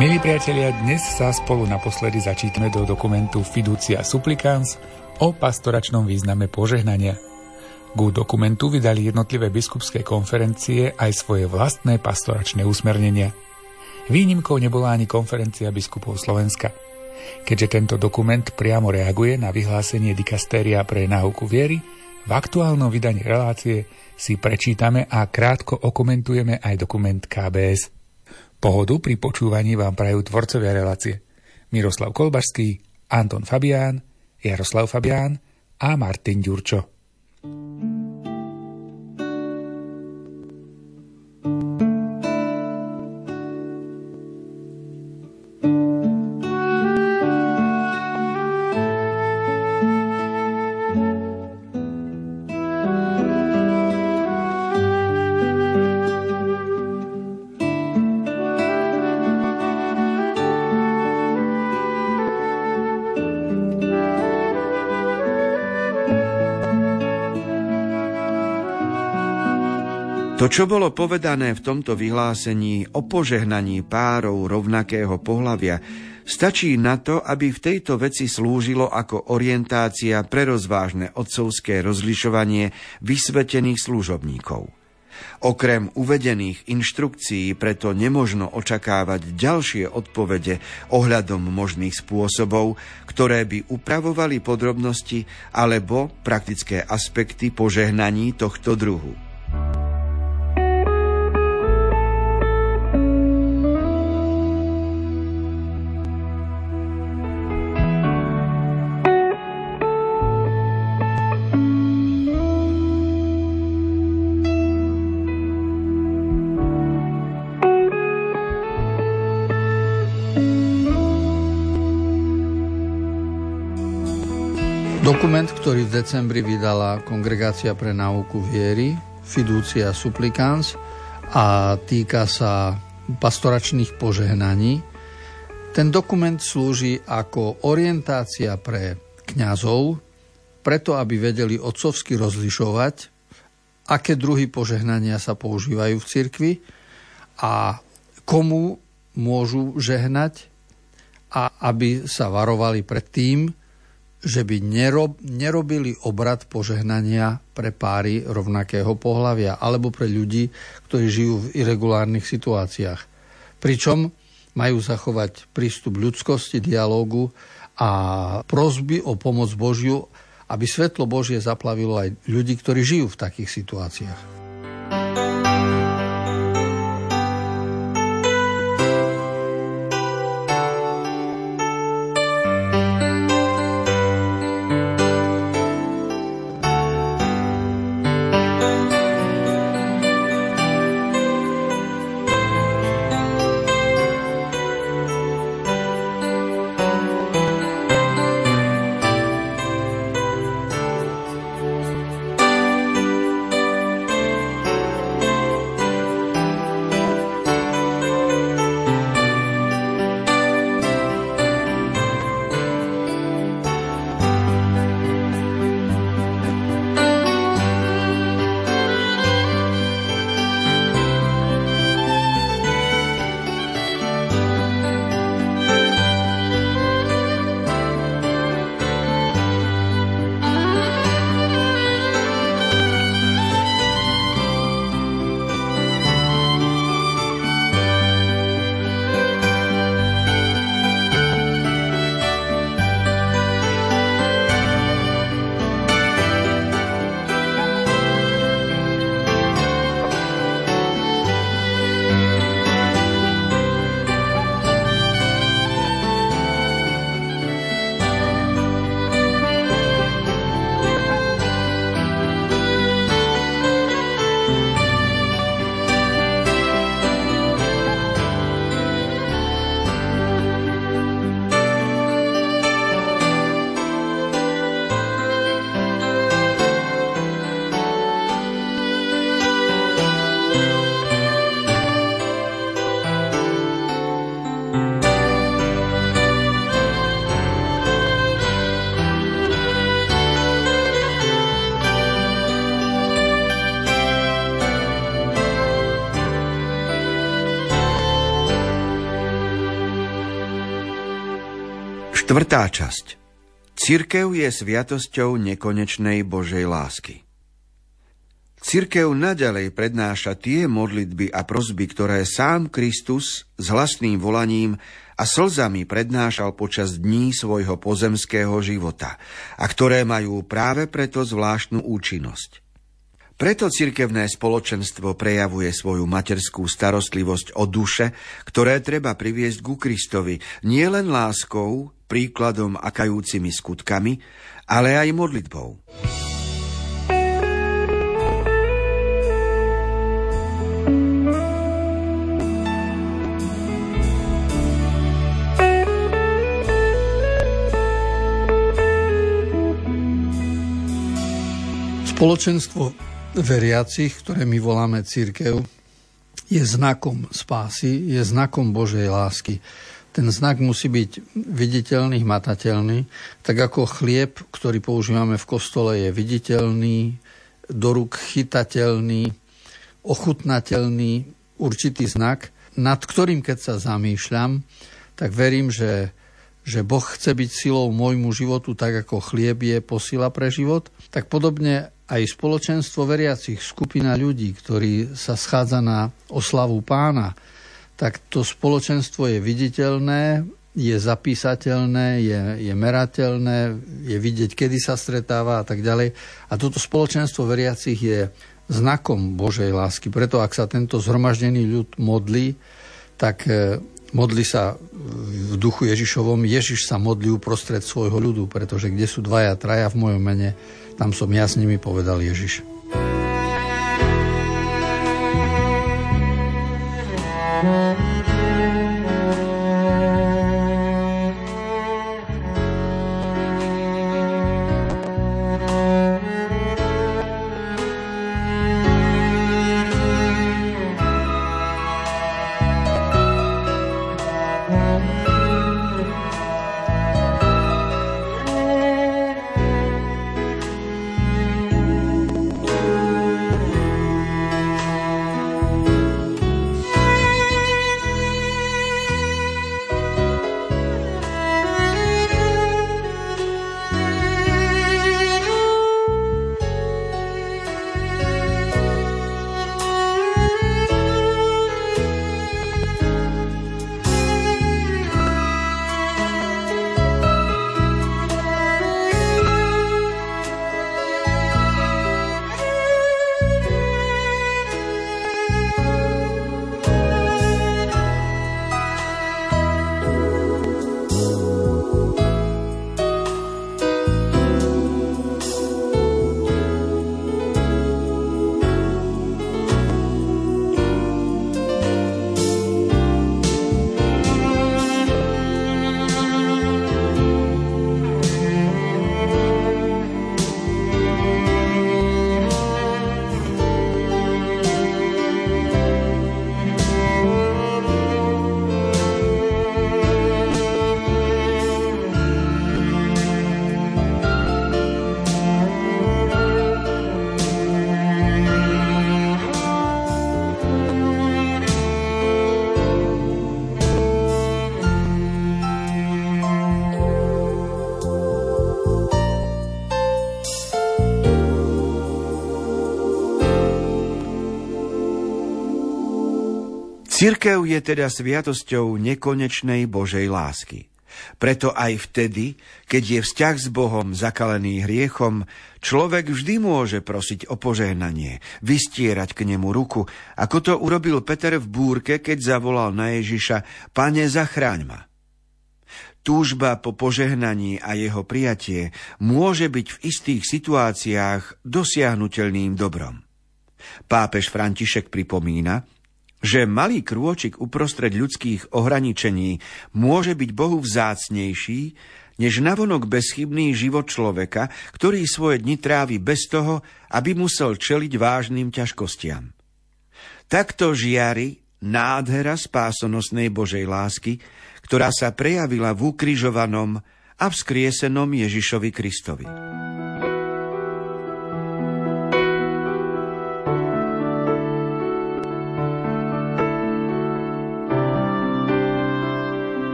Milí priatelia, dnes sa spolu naposledy začítame do dokumentu Fiducia Supplicans o pastoračnom význame požehnania. Ku dokumentu vydali jednotlivé biskupské konferencie aj svoje vlastné pastoračné usmernenia. Výnimkou nebola ani konferencia biskupov Slovenska. Keďže tento dokument priamo reaguje na vyhlásenie dikastéria pre náuku viery, v aktuálnom vydaní relácie si prečítame a krátko okomentujeme aj dokument KBS. Pohodu pri počúvaní vám prajú tvorcovia relácie Miroslav Kolbašský, Anton Fabián, Jaroslav Fabián a Martin Ďurčo. To, čo bolo povedané v tomto vyhlásení o požehnaní párov rovnakého pohlavia, stačí na to, aby v tejto veci slúžilo ako orientácia pre rozvážne otcovské rozlišovanie vysvetených služobníkov. Okrem uvedených inštrukcií preto nemožno očakávať ďalšie odpovede ohľadom možných spôsobov, ktoré by upravovali podrobnosti alebo praktické aspekty požehnaní tohto druhu. V decembri vydala Kongregácia pre náuku viery, Fiducia Supplicans a týka sa pastoračných požehnaní. Ten dokument slúži ako orientácia pre kňazov, preto aby vedeli otcovsky rozlišovať, aké druhy požehnania sa používajú v cirkvi a komu môžu žehnať a aby sa varovali pred tým, že by nerob, nerobili obrad požehnania pre páry rovnakého pohľavia alebo pre ľudí, ktorí žijú v irregulárnych situáciách. Pričom majú zachovať prístup ľudskosti, dialógu a prosby o pomoc Božiu, aby svetlo Božie zaplavilo aj ľudí, ktorí žijú v takých situáciách. Štvrtá časť. Cirkev je sviatosťou nekonečnej Božej lásky. Cirkev naďalej prednáša tie modlitby a prosby, ktoré sám Kristus s hlasným volaním a slzami prednášal počas dní svojho pozemského života a ktoré majú práve preto zvláštnu účinnosť. Preto cirkevné spoločenstvo prejavuje svoju materskú starostlivosť o duše, ktoré treba priviesť ku Kristovi nielen láskou, príkladom a kajúcimi skutkami, ale aj modlitbou. Spoločenstvo veriacich, ktoré my voláme církev, je znakom spásy, je znakom Božej lásky. Ten znak musí byť viditeľný, hmatateľný, tak ako chlieb, ktorý používame v kostole, je viditeľný, do rúk chytateľný, ochutnateľný, určitý znak, nad ktorým, keď sa zamýšľam, tak verím, že, že Boh chce byť silou môjmu životu tak, ako chlieb je posila pre život, tak podobne aj spoločenstvo veriacich, skupina ľudí, ktorí sa schádza na oslavu pána, tak to spoločenstvo je viditeľné, je zapísateľné, je, je merateľné, je vidieť, kedy sa stretáva a tak ďalej. A toto spoločenstvo veriacich je znakom Božej lásky. Preto ak sa tento zhromaždený ľud modlí, tak e, modli sa v duchu Ježišovom. Ježiš sa modlí uprostred svojho ľudu, pretože kde sú dvaja, traja v mojom mene, tam som ja s nimi povedal Ježiš. Cirkev je teda sviatosťou nekonečnej Božej lásky. Preto aj vtedy, keď je vzťah s Bohom zakalený hriechom, človek vždy môže prosiť o požehnanie, vystierať k nemu ruku, ako to urobil Peter v búrke, keď zavolal na Ježiša, Pane, zachráň ma. Túžba po požehnaní a jeho prijatie môže byť v istých situáciách dosiahnutelným dobrom. Pápež František pripomína, že malý krôčik uprostred ľudských ohraničení môže byť Bohu vzácnejší, než navonok bezchybný život človeka, ktorý svoje dni trávi bez toho, aby musel čeliť vážnym ťažkostiam. Takto žiari nádhera spásonosnej Božej lásky, ktorá sa prejavila v ukrižovanom a vzkriesenom Ježišovi Kristovi.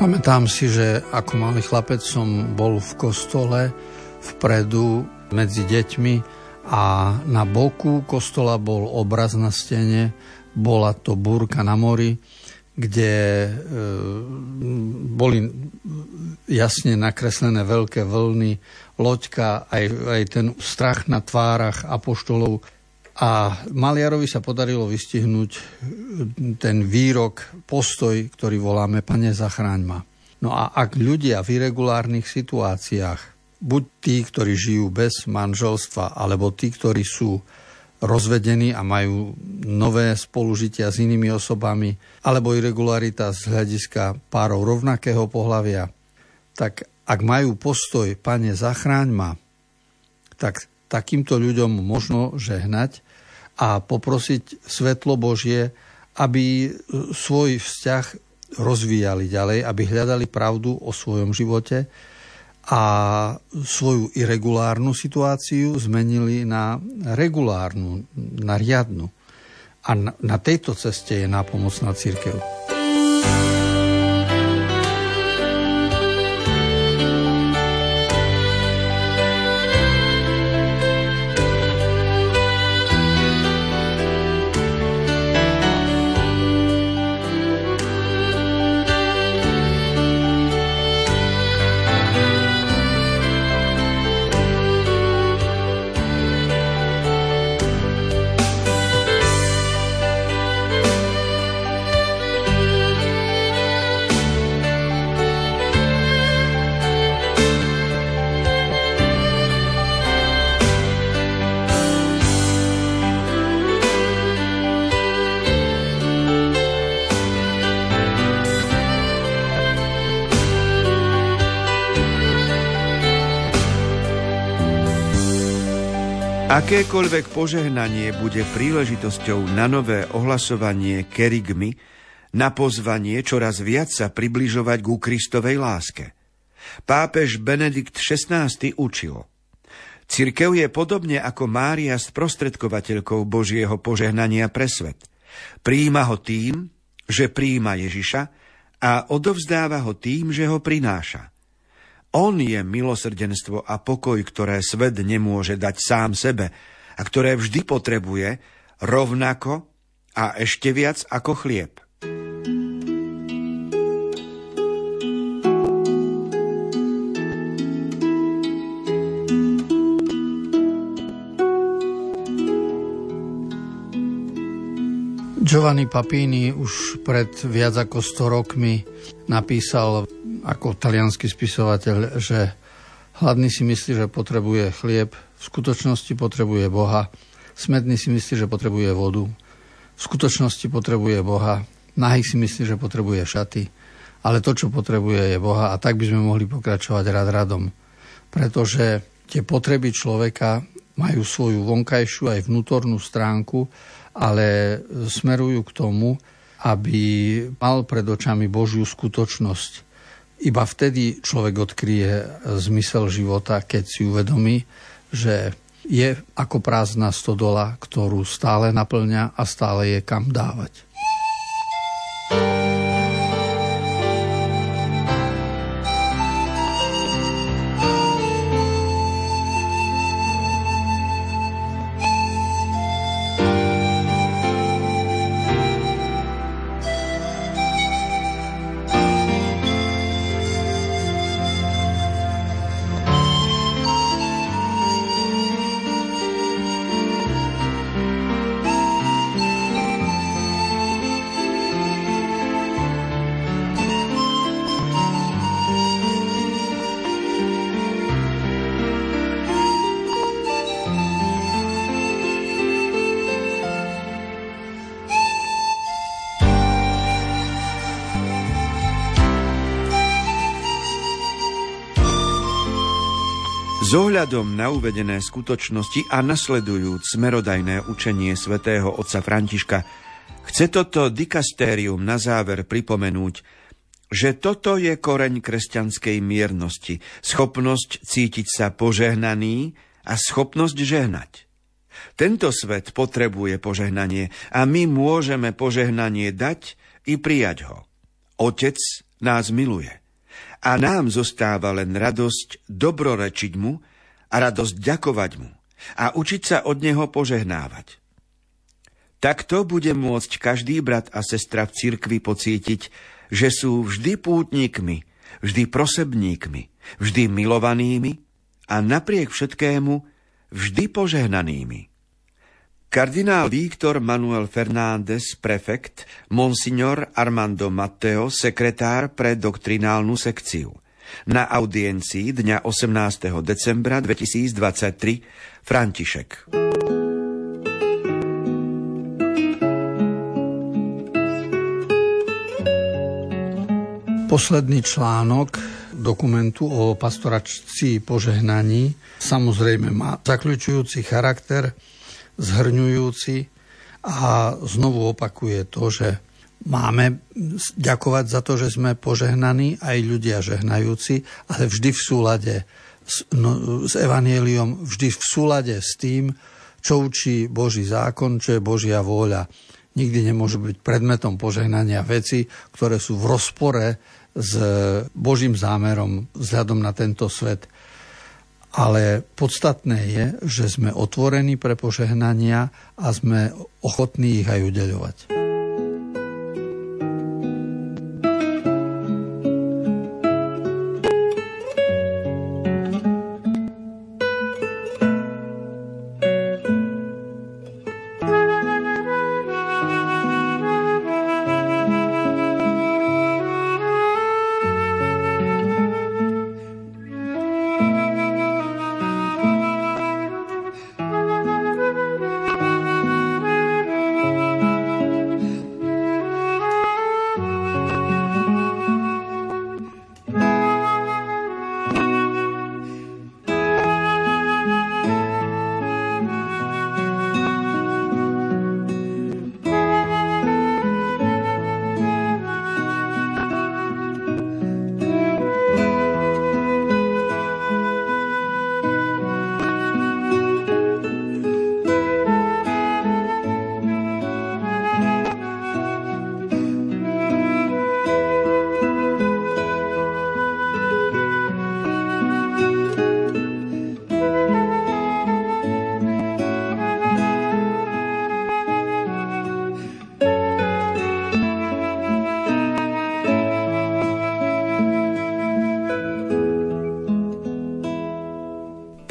Pamätám si, že ako malý chlapec som bol v kostole vpredu medzi deťmi a na boku kostola bol obraz na stene, bola to búrka na mori, kde e, boli jasne nakreslené veľké vlny, loďka, aj, aj ten strach na tvárach apoštolov. A Maliarovi sa podarilo vystihnúť ten výrok, postoj, ktorý voláme Pane, zachráň ma. No a ak ľudia v irregulárnych situáciách, buď tí, ktorí žijú bez manželstva, alebo tí, ktorí sú rozvedení a majú nové spolužitia s inými osobami, alebo irregularita z hľadiska párov rovnakého pohľavia, tak ak majú postoj, pane, zachráň ma, tak takýmto ľuďom možno žehnať a poprosiť svetlo Božie, aby svoj vzťah rozvíjali ďalej, aby hľadali pravdu o svojom živote a svoju irregulárnu situáciu zmenili na regulárnu, na riadnu. A na, na tejto ceste je nápomocná církev. Akékoľvek požehnanie bude príležitosťou na nové ohlasovanie kerigmy, na pozvanie čoraz viac sa približovať ku Kristovej láske. Pápež Benedikt XVI učil. Cirkev je podobne ako Mária sprostredkovateľkou Božieho požehnania pre svet. Príjima ho tým, že príjima Ježiša a odovzdáva ho tým, že ho prináša. On je milosrdenstvo a pokoj, ktoré svet nemôže dať sám sebe a ktoré vždy potrebuje rovnako a ešte viac ako chlieb. Giovanni Papini už pred viac ako 100 rokmi napísal ako talianský spisovateľ, že hladný si myslí, že potrebuje chlieb, v skutočnosti potrebuje Boha, smedný si myslí, že potrebuje vodu, v skutočnosti potrebuje Boha, nahý si myslí, že potrebuje šaty, ale to, čo potrebuje, je Boha a tak by sme mohli pokračovať rad radom. Pretože tie potreby človeka majú svoju vonkajšiu aj vnútornú stránku, ale smerujú k tomu, aby mal pred očami Božiu skutočnosť iba vtedy človek odkryje zmysel života, keď si uvedomí, že je ako prázdna stodola, ktorú stále naplňa a stále je kam dávať. Ohľadom na uvedené skutočnosti a nasledujúc smerodajné učenie svätého otca Františka, chce toto dikastérium na záver pripomenúť, že toto je koreň kresťanskej miernosti, schopnosť cítiť sa požehnaný a schopnosť žehnať. Tento svet potrebuje požehnanie a my môžeme požehnanie dať i prijať ho. Otec nás miluje. A nám zostáva len radosť dobrorečiť mu a radosť ďakovať mu a učiť sa od neho požehnávať. Takto bude môcť každý brat a sestra v cirkvi pocítiť, že sú vždy pútnikmi, vždy prosebníkmi, vždy milovanými a napriek všetkému vždy požehnanými. Kardinál Víktor Manuel Fernández, prefekt, monsignor Armando Matteo, sekretár pre doktrinálnu sekciu. Na audiencii dňa 18. decembra 2023 František. Posledný článok dokumentu o pastoračci požehnaní samozrejme má zakľúčujúci charakter, zhrňujúci a znovu opakuje to, že máme ďakovať za to, že sme požehnaní, aj ľudia žehnajúci, ale vždy v súlade s, no, s evanieliom, vždy v súlade s tým, čo učí Boží zákon, čo je Božia vôľa. Nikdy nemôžu byť predmetom požehnania veci, ktoré sú v rozpore s Božím zámerom vzhľadom na tento svet. Ale podstatné je, že sme otvorení pre požehnania a sme ochotní ich aj udeľovať.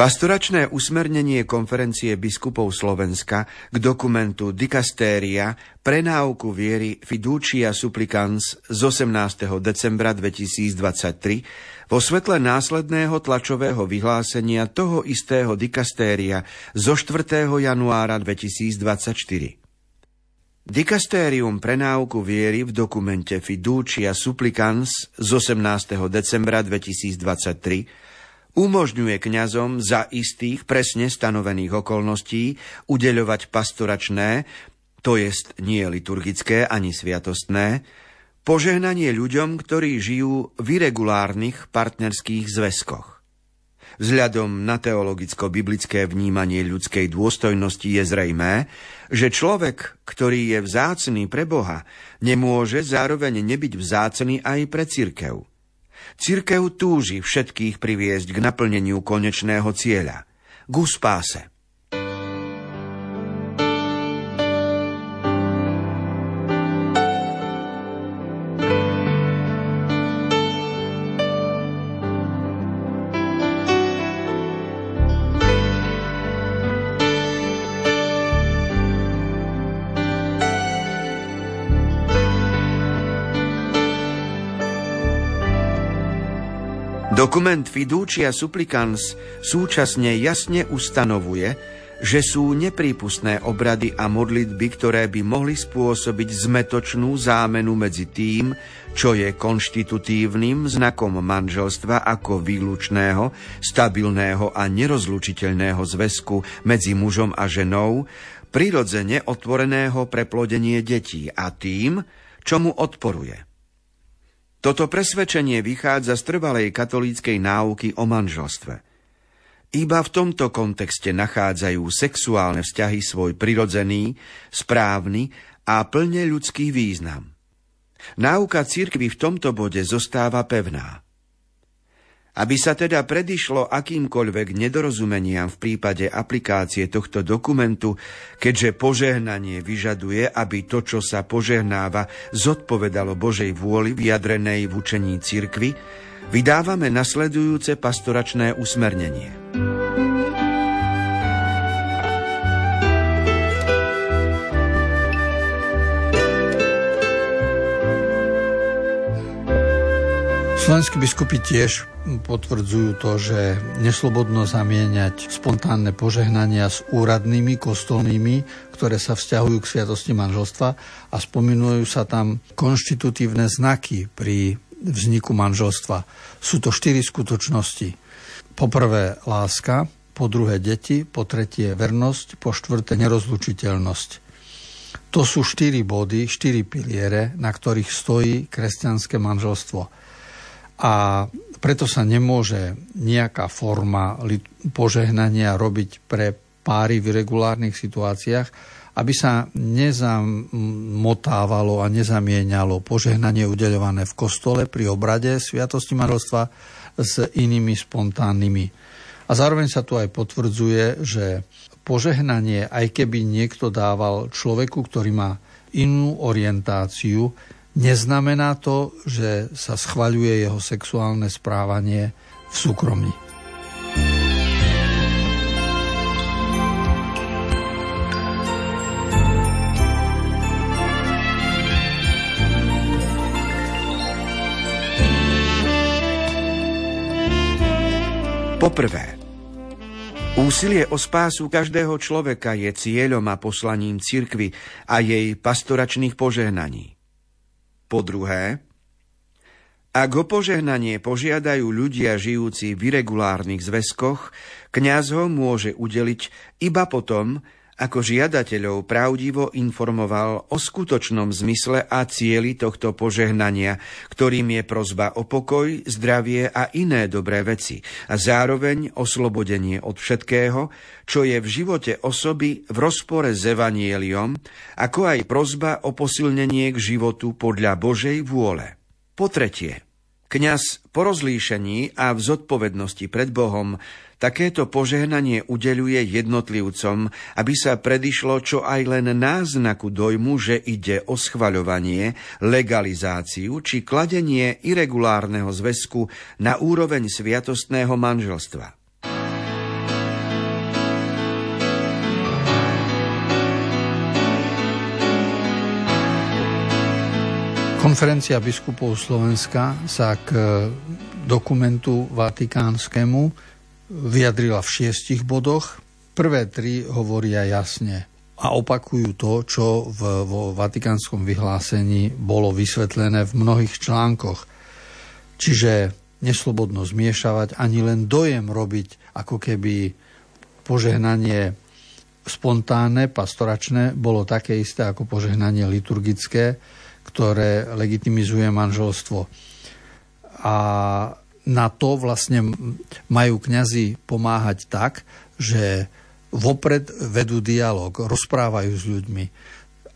Pastoračné usmernenie konferencie biskupov Slovenska k dokumentu Dikastéria pre náuku viery Fiducia Supplicans z 18. decembra 2023 vo svetle následného tlačového vyhlásenia toho istého dikastéria zo 4. januára 2024. Dikastérium pre náuku viery v dokumente Fiducia Supplicans z 18. decembra 2023 umožňuje kňazom za istých presne stanovených okolností udeľovať pastoračné, to jest nie liturgické ani sviatostné, požehnanie ľuďom, ktorí žijú v irregulárnych partnerských zväzkoch. Vzhľadom na teologicko-biblické vnímanie ľudskej dôstojnosti je zrejmé, že človek, ktorý je vzácný pre Boha, nemôže zároveň nebyť vzácný aj pre cirkev. Cirkev túži všetkých priviesť k naplneniu konečného cieľa, k spáse. Dokument Fiducia Supplicans súčasne jasne ustanovuje, že sú neprípustné obrady a modlitby, ktoré by mohli spôsobiť zmetočnú zámenu medzi tým, čo je konštitutívnym znakom manželstva ako výlučného, stabilného a nerozlučiteľného zväzku medzi mužom a ženou, prirodzene otvoreného pre plodenie detí a tým, čo mu odporuje. Toto presvedčenie vychádza z trvalej katolíckej náuky o manželstve. Iba v tomto kontexte nachádzajú sexuálne vzťahy svoj prirodzený, správny a plne ľudský význam. Náuka cirkvy v tomto bode zostáva pevná. Aby sa teda predišlo akýmkoľvek nedorozumeniam v prípade aplikácie tohto dokumentu, keďže požehnanie vyžaduje, aby to, čo sa požehnáva, zodpovedalo Božej vôli vyjadrenej v učení cirkvy, vydávame nasledujúce pastoračné usmernenie. Slovenskí biskupy tiež potvrdzujú to, že neslobodno zamieňať spontánne požehnania s úradnými kostolnými, ktoré sa vzťahujú k sviatosti manželstva a spominujú sa tam konštitutívne znaky pri vzniku manželstva. Sú to štyri skutočnosti. Po prvé láska, po druhé deti, po tretie vernosť, po štvrté nerozlučiteľnosť. To sú štyri body, štyri piliere, na ktorých stojí kresťanské manželstvo. A preto sa nemôže nejaká forma požehnania robiť pre páry v regulárnych situáciách, aby sa nezamotávalo a nezamienialo požehnanie udeľované v kostole pri obrade Sviatosti manželstva s inými spontánnymi. A zároveň sa tu aj potvrdzuje, že požehnanie, aj keby niekto dával človeku, ktorý má inú orientáciu, Neznamená to, že sa schvaľuje jeho sexuálne správanie v súkromí. Poprvé, úsilie o spásu každého človeka je cieľom a poslaním cirkvy a jej pastoračných požehnaní. Po druhé, ak o požehnanie požiadajú ľudia žijúci v irregulárnych zväzkoch, kňaz ho môže udeliť iba potom, ako žiadateľov pravdivo informoval o skutočnom zmysle a cieli tohto požehnania, ktorým je prozba o pokoj, zdravie a iné dobré veci a zároveň oslobodenie od všetkého, čo je v živote osoby v rozpore s evanieliom, ako aj prozba o posilnenie k životu podľa Božej vôle. Po tretie, kňaz po rozlíšení a v zodpovednosti pred Bohom Takéto požehnanie udeluje jednotlivcom, aby sa predišlo čo aj len náznaku dojmu, že ide o schvaľovanie, legalizáciu či kladenie irregulárneho zväzku na úroveň sviatostného manželstva. Konferencia biskupov Slovenska sa k dokumentu vatikánskemu vyjadrila v šiestich bodoch. Prvé tri hovoria jasne a opakujú to, čo v, vo Vatikánskom vyhlásení bolo vysvetlené v mnohých článkoch. Čiže neslobodno zmiešavať, ani len dojem robiť, ako keby požehnanie spontánne, pastoračné, bolo také isté ako požehnanie liturgické, ktoré legitimizuje manželstvo. A na to vlastne majú kňazi pomáhať tak, že vopred vedú dialog, rozprávajú s ľuďmi.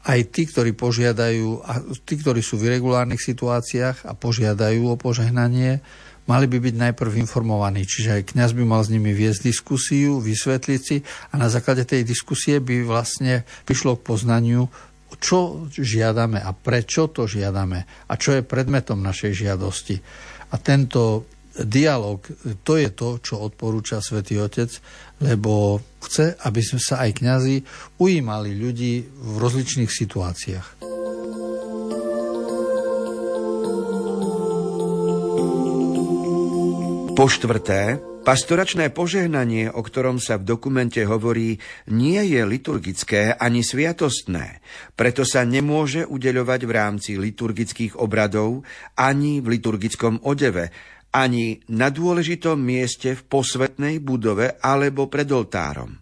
Aj tí, ktorí požiadajú, a tí, ktorí sú v irregulárnych situáciách a požiadajú o požehnanie, mali by byť najprv informovaní. Čiže aj kňaz by mal s nimi viesť diskusiu, vysvetliť si a na základe tej diskusie by vlastne prišlo k poznaniu, čo žiadame a prečo to žiadame a čo je predmetom našej žiadosti. A tento dialog, to je to, čo odporúča svätý Otec, lebo chce, aby sme sa aj kňazi ujímali ľudí v rozličných situáciách. Po štvrté, pastoračné požehnanie, o ktorom sa v dokumente hovorí, nie je liturgické ani sviatostné, preto sa nemôže udeľovať v rámci liturgických obradov ani v liturgickom odeve, ani na dôležitom mieste v posvetnej budove alebo pred oltárom.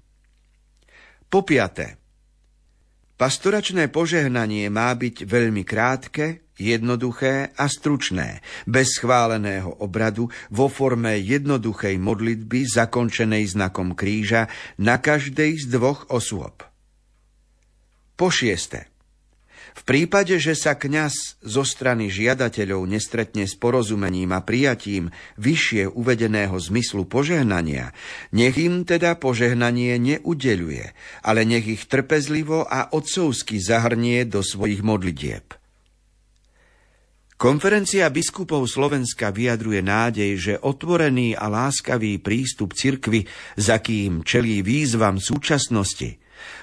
Po piaté. Pastoračné požehnanie má byť veľmi krátke, jednoduché a stručné, bez schváleného obradu, vo forme jednoduchej modlitby zakončenej znakom kríža na každej z dvoch osôb. Po šieste. V prípade, že sa kňaz zo strany žiadateľov nestretne s porozumením a prijatím vyššie uvedeného zmyslu požehnania, nech im teda požehnanie neudeluje, ale nech ich trpezlivo a otcovsky zahrnie do svojich modlitieb. Konferencia biskupov Slovenska vyjadruje nádej, že otvorený a láskavý prístup cirkvy, za kým čelí výzvam súčasnosti,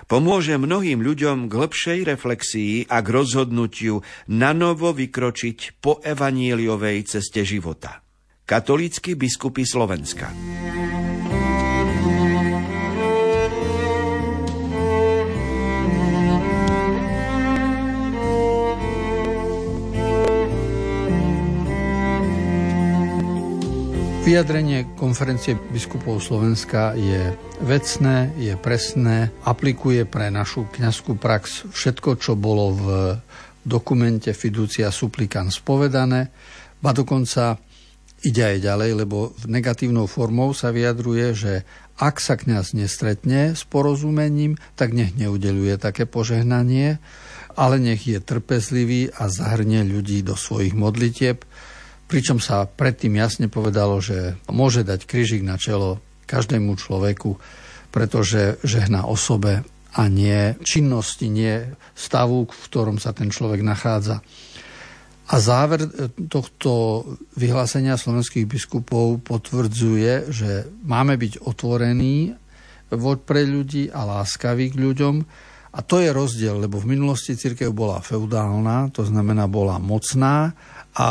pomôže mnohým ľuďom k lepšej reflexii a k rozhodnutiu na novo vykročiť po evaníliovej ceste života. Katolícky biskupy Slovenska. Vyjadrenie konferencie biskupov Slovenska je vecné, je presné, aplikuje pre našu kňazskú prax všetko, čo bolo v dokumente Fiducia Supplicans povedané, ba dokonca ide aj ďalej, lebo negatívnou formou sa vyjadruje, že ak sa kňaz nestretne s porozumením, tak nech neudeluje také požehnanie, ale nech je trpezlivý a zahrnie ľudí do svojich modlitieb, pričom sa predtým jasne povedalo, že môže dať krížik na čelo každému človeku, pretože žehná osobe a nie činnosti, nie stavu, v ktorom sa ten človek nachádza. A záver tohto vyhlásenia slovenských biskupov potvrdzuje, že máme byť otvorení pre ľudí a láskaví k ľuďom. A to je rozdiel, lebo v minulosti církev bola feudálna, to znamená bola mocná a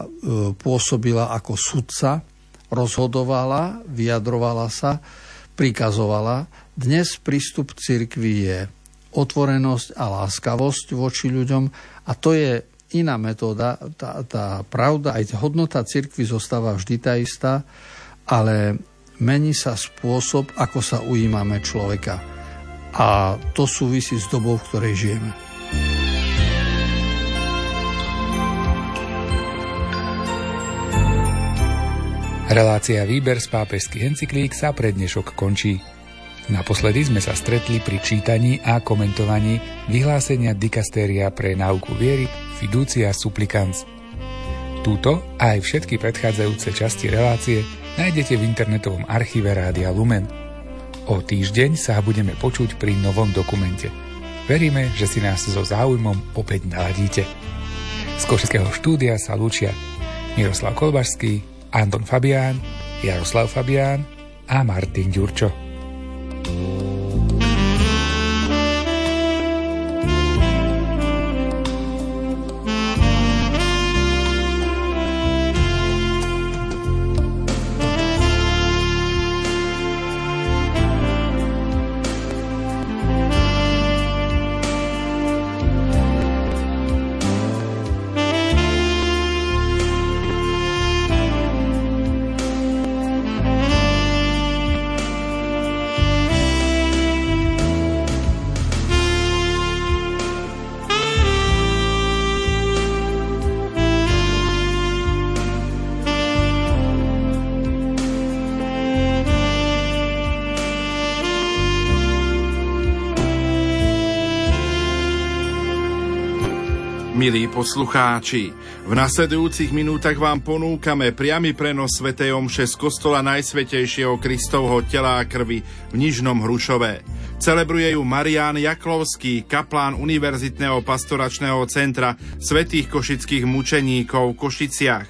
e, pôsobila ako sudca, rozhodovala, vyjadrovala sa, prikazovala. Dnes prístup cirkvi je otvorenosť a láskavosť voči ľuďom a to je iná metóda. Tá, tá pravda, aj hodnota cirkvi zostáva vždy tá istá, ale mení sa spôsob, ako sa ujímame človeka. A to súvisí s dobou, v ktorej žijeme. Relácia Výber z pápežských encyklík sa pre dnešok končí. Naposledy sme sa stretli pri čítaní a komentovaní vyhlásenia dikastéria pre náuku viery Fiducia Supplicans. Túto aj všetky predchádzajúce časti relácie nájdete v internetovom archíve Rádia Lumen. O týždeň sa budeme počuť pri novom dokumente. Veríme, že si nás so záujmom opäť naladíte. Z Košického štúdia sa lúčia Miroslav Kolbašský, Anton Fabián, Jaroslav Fabián a Martin Ďurčo. Milí poslucháči, v nasledujúcich minútach vám ponúkame priamy prenos Sv. Omše z kostola Najsvetejšieho Kristovho tela a krvi v Nižnom Hrušove. Celebruje ju Marián Jaklovský, kaplán Univerzitného pastoračného centra Svetých košických mučeníkov v Košiciach.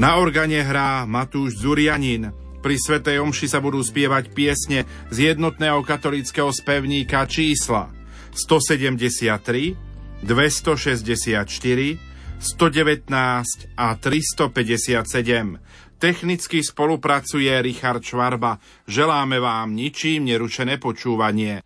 Na organe hrá Matúš Zurianin. Pri Svetej Omši sa budú spievať piesne z jednotného katolického spevníka čísla 173, 264, 119 a 357. Technicky spolupracuje Richard Švarba. Želáme vám ničím nerušené počúvanie.